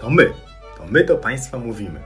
To my. To my do Państwa mówimy.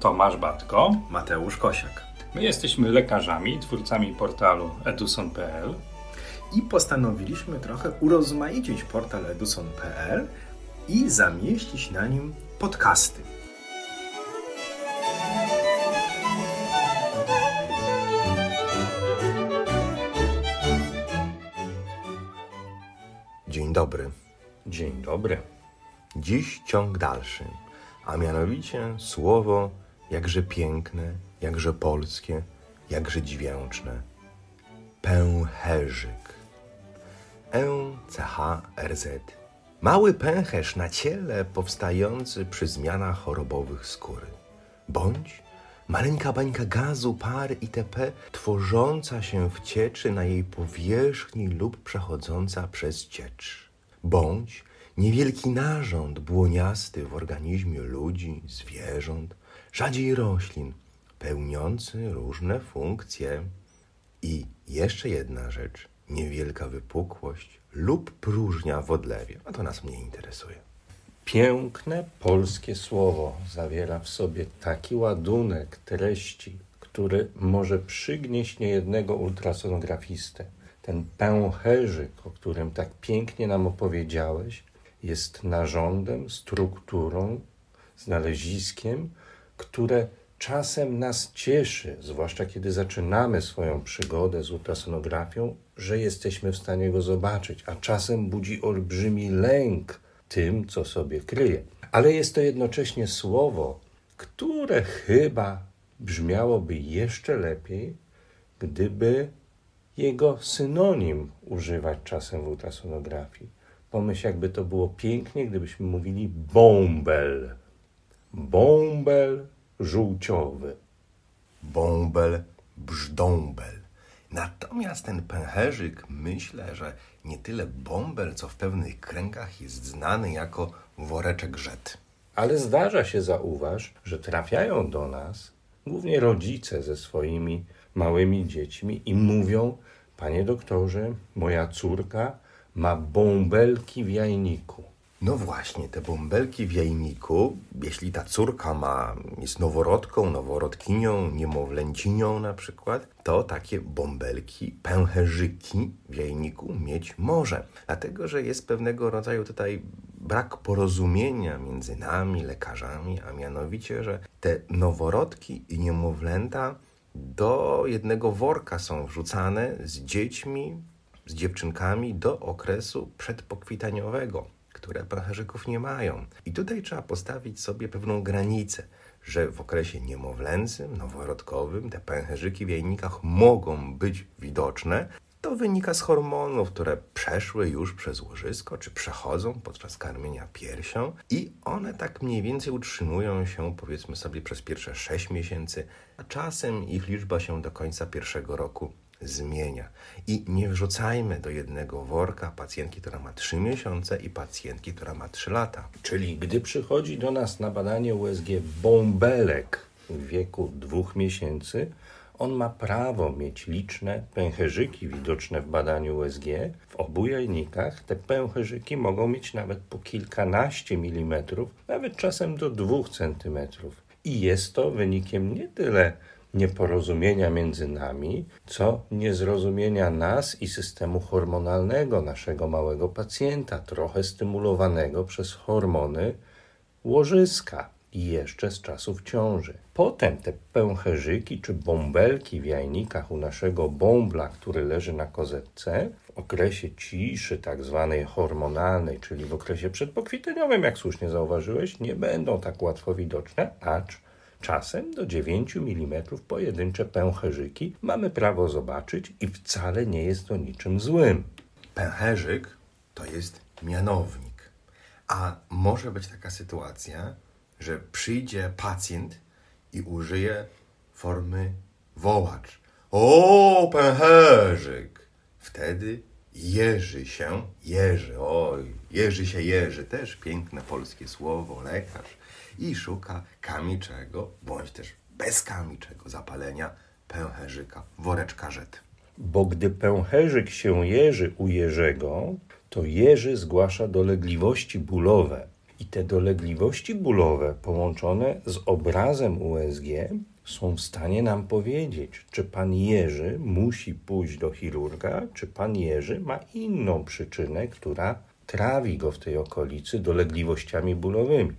Tomasz Batko. Mateusz Kosiak. My jesteśmy lekarzami, twórcami portalu eduson.pl I postanowiliśmy trochę urozmaicić portal eduson.pl i zamieścić na nim podcasty. Dzień dobry. Dzień dobry. Dziś ciąg dalszy, a mianowicie słowo jakże piękne, jakże polskie, jakże dźwięczne. Pęcherzyk. E-C-H-R-Z. Mały pęcherz na ciele powstający przy zmianach chorobowych skóry. Bądź maleńka bańka gazu, pary itp. tworząca się w cieczy na jej powierzchni lub przechodząca przez ciecz. Bądź niewielki narząd błoniasty w organizmie ludzi, zwierząt, rzadziej roślin, pełniący różne funkcje. I jeszcze jedna rzecz, niewielka wypukłość lub próżnia w odlewie. A to nas mnie interesuje. Piękne polskie słowo zawiera w sobie taki ładunek treści, który może przygnieść niejednego ultrasonografistę. Ten pęcherzyk, o którym tak pięknie nam opowiedziałeś, jest narządem, strukturą, znaleziskiem, które czasem nas cieszy, zwłaszcza kiedy zaczynamy swoją przygodę z ultrasonografią, że jesteśmy w stanie go zobaczyć, a czasem budzi olbrzymi lęk tym, co sobie kryje. Ale jest to jednocześnie słowo, które chyba brzmiałoby jeszcze lepiej, gdyby jego synonim używać czasem w ultrasonografii. Pomyśl, jakby to było pięknie, gdybyśmy mówili bąbel. Bąbel żółciowy. Bąbel, brzdąbel. Natomiast ten pęcherzyk myślę, że nie tyle bąbel, co w pewnych kręgach jest znany jako woreczek rzet. Ale zdarza się, zauważ, że trafiają do nas głównie rodzice ze swoimi małymi dziećmi i mówią: Panie doktorze, moja córka ma bąbelki w jajniku. No właśnie, te bąbelki w jajniku, jeśli ta córka ma, jest noworodką, noworodkinią, niemowlęcinią na przykład, to takie bąbelki, pęcherzyki w jajniku mieć może. Dlatego, że jest pewnego rodzaju tutaj brak porozumienia między nami, lekarzami, a mianowicie, że te noworodki i niemowlęta do jednego worka są wrzucane z dziećmi, z dziewczynkami do okresu przedpokwitaniowego, które pęcherzyków nie mają. I tutaj trzeba postawić sobie pewną granicę, że w okresie niemowlęcym, noworodkowym te pęcherzyki w jajnikach mogą być widoczne. To wynika z hormonów, które przeszły już przez łożysko, czy przechodzą podczas karmienia piersią i one tak mniej więcej utrzymują się, powiedzmy sobie, przez pierwsze 6 miesięcy, a czasem ich liczba się do końca pierwszego roku zmienia. I nie wrzucajmy do jednego worka pacjentki, która ma 3 miesiące i pacjentki, która ma 3 lata. Czyli gdy przychodzi do nas na badanie USG bąbelek w wieku dwóch miesięcy, on ma prawo mieć liczne pęcherzyki widoczne w badaniu USG. W obu jajnikach te pęcherzyki mogą mieć nawet po kilkanaście milimetrów, nawet czasem do dwóch centymetrów. I jest to wynikiem nie tyle nieporozumienia między nami, co niezrozumienia nas i systemu hormonalnego naszego małego pacjenta, trochę stymulowanego przez hormony łożyska i jeszcze z czasów ciąży. Potem te pęcherzyki czy bąbelki w jajnikach u naszego bąbla, który leży na kozetce, w okresie ciszy tak zwanej hormonalnej, czyli w okresie przedpokwitaniowym, jak słusznie zauważyłeś, nie będą tak łatwo widoczne, acz czasem do 9 mm pojedyncze pęcherzyki mamy prawo zobaczyć i wcale nie jest to niczym złym. Pęcherzyk to jest mianownik, a może być taka sytuacja, że przyjdzie pacjent i użyje formy wołacz. O, pęcherzyk! Wtedy jeży się, jeży, oj, jeży się jeży, też piękne polskie słowo, lekarz i szuka kamiczego, bądź też bez kamiczego zapalenia pęcherzyka, woreczka rzet. Bo gdy pęcherzyk się jeży u Jerzego, to Jerzy zgłasza dolegliwości bólowe. I te dolegliwości bólowe połączone z obrazem USG są w stanie nam powiedzieć, czy pan Jerzy musi pójść do chirurga, czy pan Jerzy ma inną przyczynę, która trawi go w tej okolicy dolegliwościami bólowymi.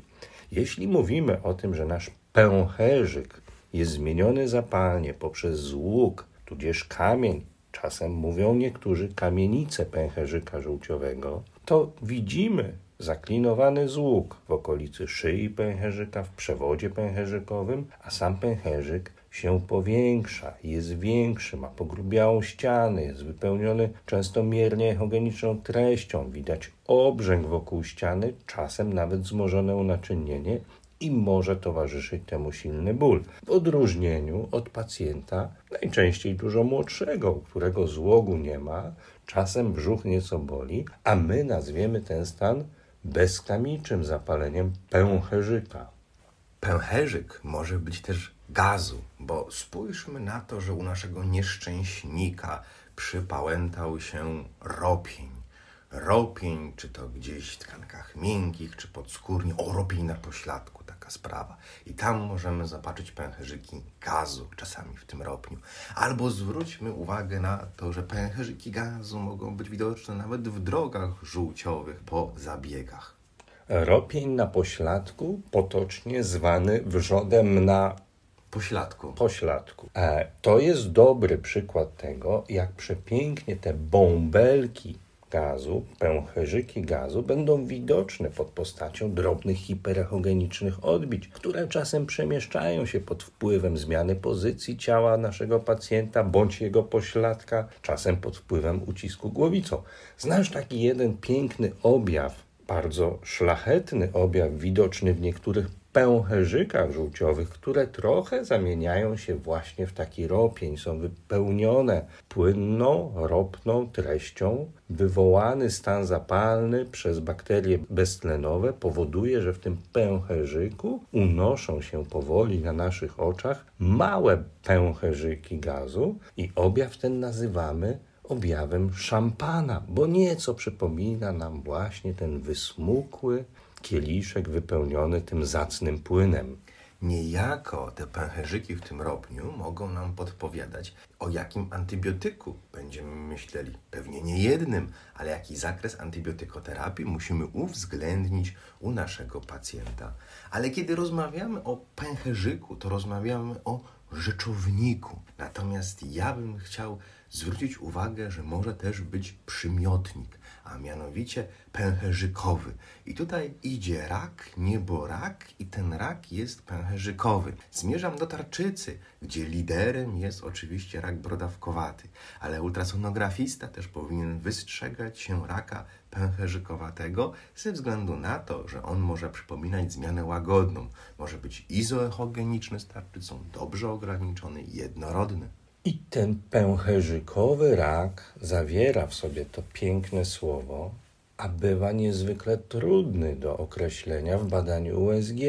Jeśli mówimy o tym, że nasz pęcherzyk jest zmieniony zapalnie poprzez złóg, tudzież kamień, czasem mówią niektórzy kamienicę pęcherzyka żółciowego, to widzimy zaklinowany złóg w okolicy szyi pęcherzyka, w przewodzie pęcherzykowym, a sam pęcherzyk się powiększa, jest większy, ma pogrubiałą ścianę, jest wypełniony często miernie echogeniczną treścią, widać obrzęk wokół ściany, czasem nawet zmożone unaczynienie i może towarzyszyć temu silny ból. W odróżnieniu od pacjenta najczęściej dużo młodszego, którego złogu nie ma, czasem brzuch nieco boli, a my nazwiemy ten stan bezkamiczym zapaleniem pęcherzyka. Pęcherzyk może być też gazu, bo spójrzmy na to, że u naszego nieszczęśnika przypałętał się ropień. Ropień, czy to gdzieś w tkankach miękkich, czy podskórnie, o ropień na pośladku, taka sprawa. I tam możemy zobaczyć pęcherzyki gazu, czasami w tym ropniu. Albo zwróćmy uwagę na to, że pęcherzyki gazu mogą być widoczne nawet w drogach żółciowych po zabiegach. Ropień na pośladku, potocznie zwany wrzodem na Pośladku. pośladku. E, to jest dobry przykład tego, jak przepięknie te bąbelki gazu, pęcherzyki gazu będą widoczne pod postacią drobnych hiperechogenicznych odbić, które czasem przemieszczają się pod wpływem zmiany pozycji ciała naszego pacjenta bądź jego pośladka, czasem pod wpływem ucisku głowicą. Znasz taki jeden piękny objaw, bardzo szlachetny objaw widoczny w niektórych pęcherzykach żółciowych, które trochę zamieniają się właśnie w taki ropień, są wypełnione płynną, ropną treścią. Wywołany stan zapalny przez bakterie beztlenowe powoduje, że w tym pęcherzyku unoszą się powoli na naszych oczach małe pęcherzyki gazu i objaw ten nazywamy objawem szampana, bo nieco przypomina nam właśnie ten wysmukły, kieliszek wypełniony tym zacnym płynem. Niejako te pęcherzyki w tym ropniu mogą nam podpowiadać, o jakim antybiotyku będziemy myśleli. Pewnie nie jednym, ale jaki zakres antybiotykoterapii musimy uwzględnić u naszego pacjenta. Ale kiedy rozmawiamy o pęcherzyku, to rozmawiamy o rzeczowniku. Natomiast ja bym chciał zwrócić uwagę, że może też być przymiotnik, a mianowicie pęcherzykowy. I tutaj idzie rak, nieborak i ten rak jest pęcherzykowy. Zmierzam do tarczycy, gdzie liderem jest oczywiście rak brodawkowaty, ale ultrasonografista też powinien wystrzegać się raka pęcherzykowatego ze względu na to, że on może przypominać zmianę łagodną, może być izoechogeniczny z tarczycą, dobrze ograniczony, jednorodny. I ten pęcherzykowy rak zawiera w sobie to piękne słowo, a bywa niezwykle trudny do określenia w badaniu USG,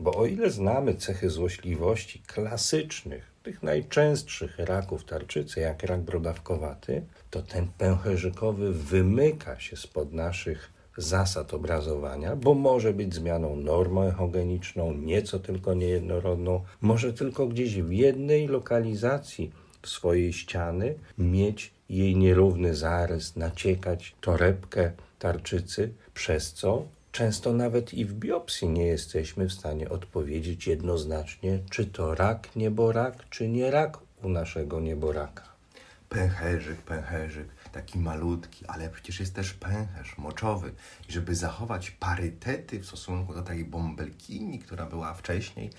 bo o ile znamy cechy złośliwości klasycznych, tych najczęstszych raków tarczycy, jak rak brodawkowaty, to ten pęcherzykowy wymyka się spod naszych zasad obrazowania, bo może być zmianą normoechogeniczną, nieco tylko niejednorodną, może tylko gdzieś w jednej lokalizacji swojej ściany, mieć jej nierówny zarys, naciekać torebkę tarczycy, przez co często nawet i w biopsji nie jesteśmy w stanie odpowiedzieć jednoznacznie, czy to rak nieborak, czy nie rak u naszego nieboraka. Pęcherzyk, pęcherzyk, taki malutki, ale przecież jest też pęcherz moczowy. I żeby zachować parytety w stosunku do tej bąbelkini, która była wcześniej,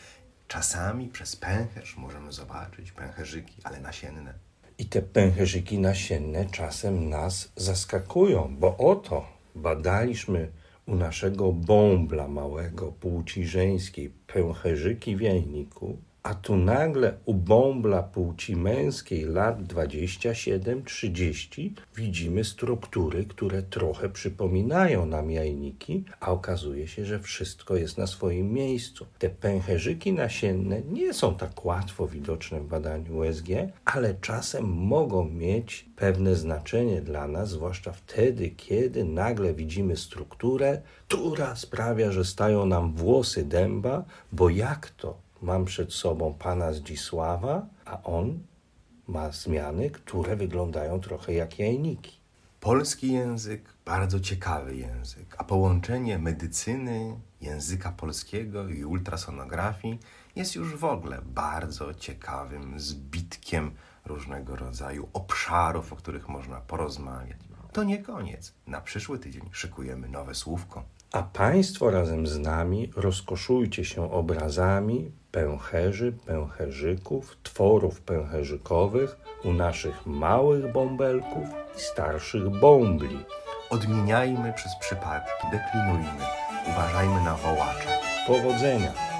czasami przez pęcherz możemy zobaczyć pęcherzyki, ale nasienne. I te pęcherzyki nasienne czasem nas zaskakują, bo oto badaliśmy u naszego bąbla małego płci żeńskiej pęcherzyki w jajniku, A tu nagle u bąbla płci męskiej lat 27-30 widzimy struktury, które trochę przypominają nam jajniki, a okazuje się, że wszystko jest na swoim miejscu. Te pęcherzyki nasienne nie są tak łatwo widoczne w badaniu USG, ale czasem mogą mieć pewne znaczenie dla nas, zwłaszcza wtedy, kiedy nagle widzimy strukturę, która sprawia, że stają nam włosy dęba, bo jak to? Mam przed sobą pana Zdzisława, a on ma zmiany, które wyglądają trochę jak jajniki. Polski język, bardzo ciekawy język, a połączenie medycyny, języka polskiego i ultrasonografii jest już w ogóle bardzo ciekawym zbitkiem różnego rodzaju obszarów, o których można porozmawiać. To nie koniec. Na przyszły tydzień szykujemy nowe słówko. A Państwo razem z nami rozkoszujcie się obrazami pęcherzy, pęcherzyków, tworów pęcherzykowych u naszych małych bąbelków i starszych bąbli. Odmieniajmy przez przypadki, deklinujmy, uważajmy na wołacza. Powodzenia!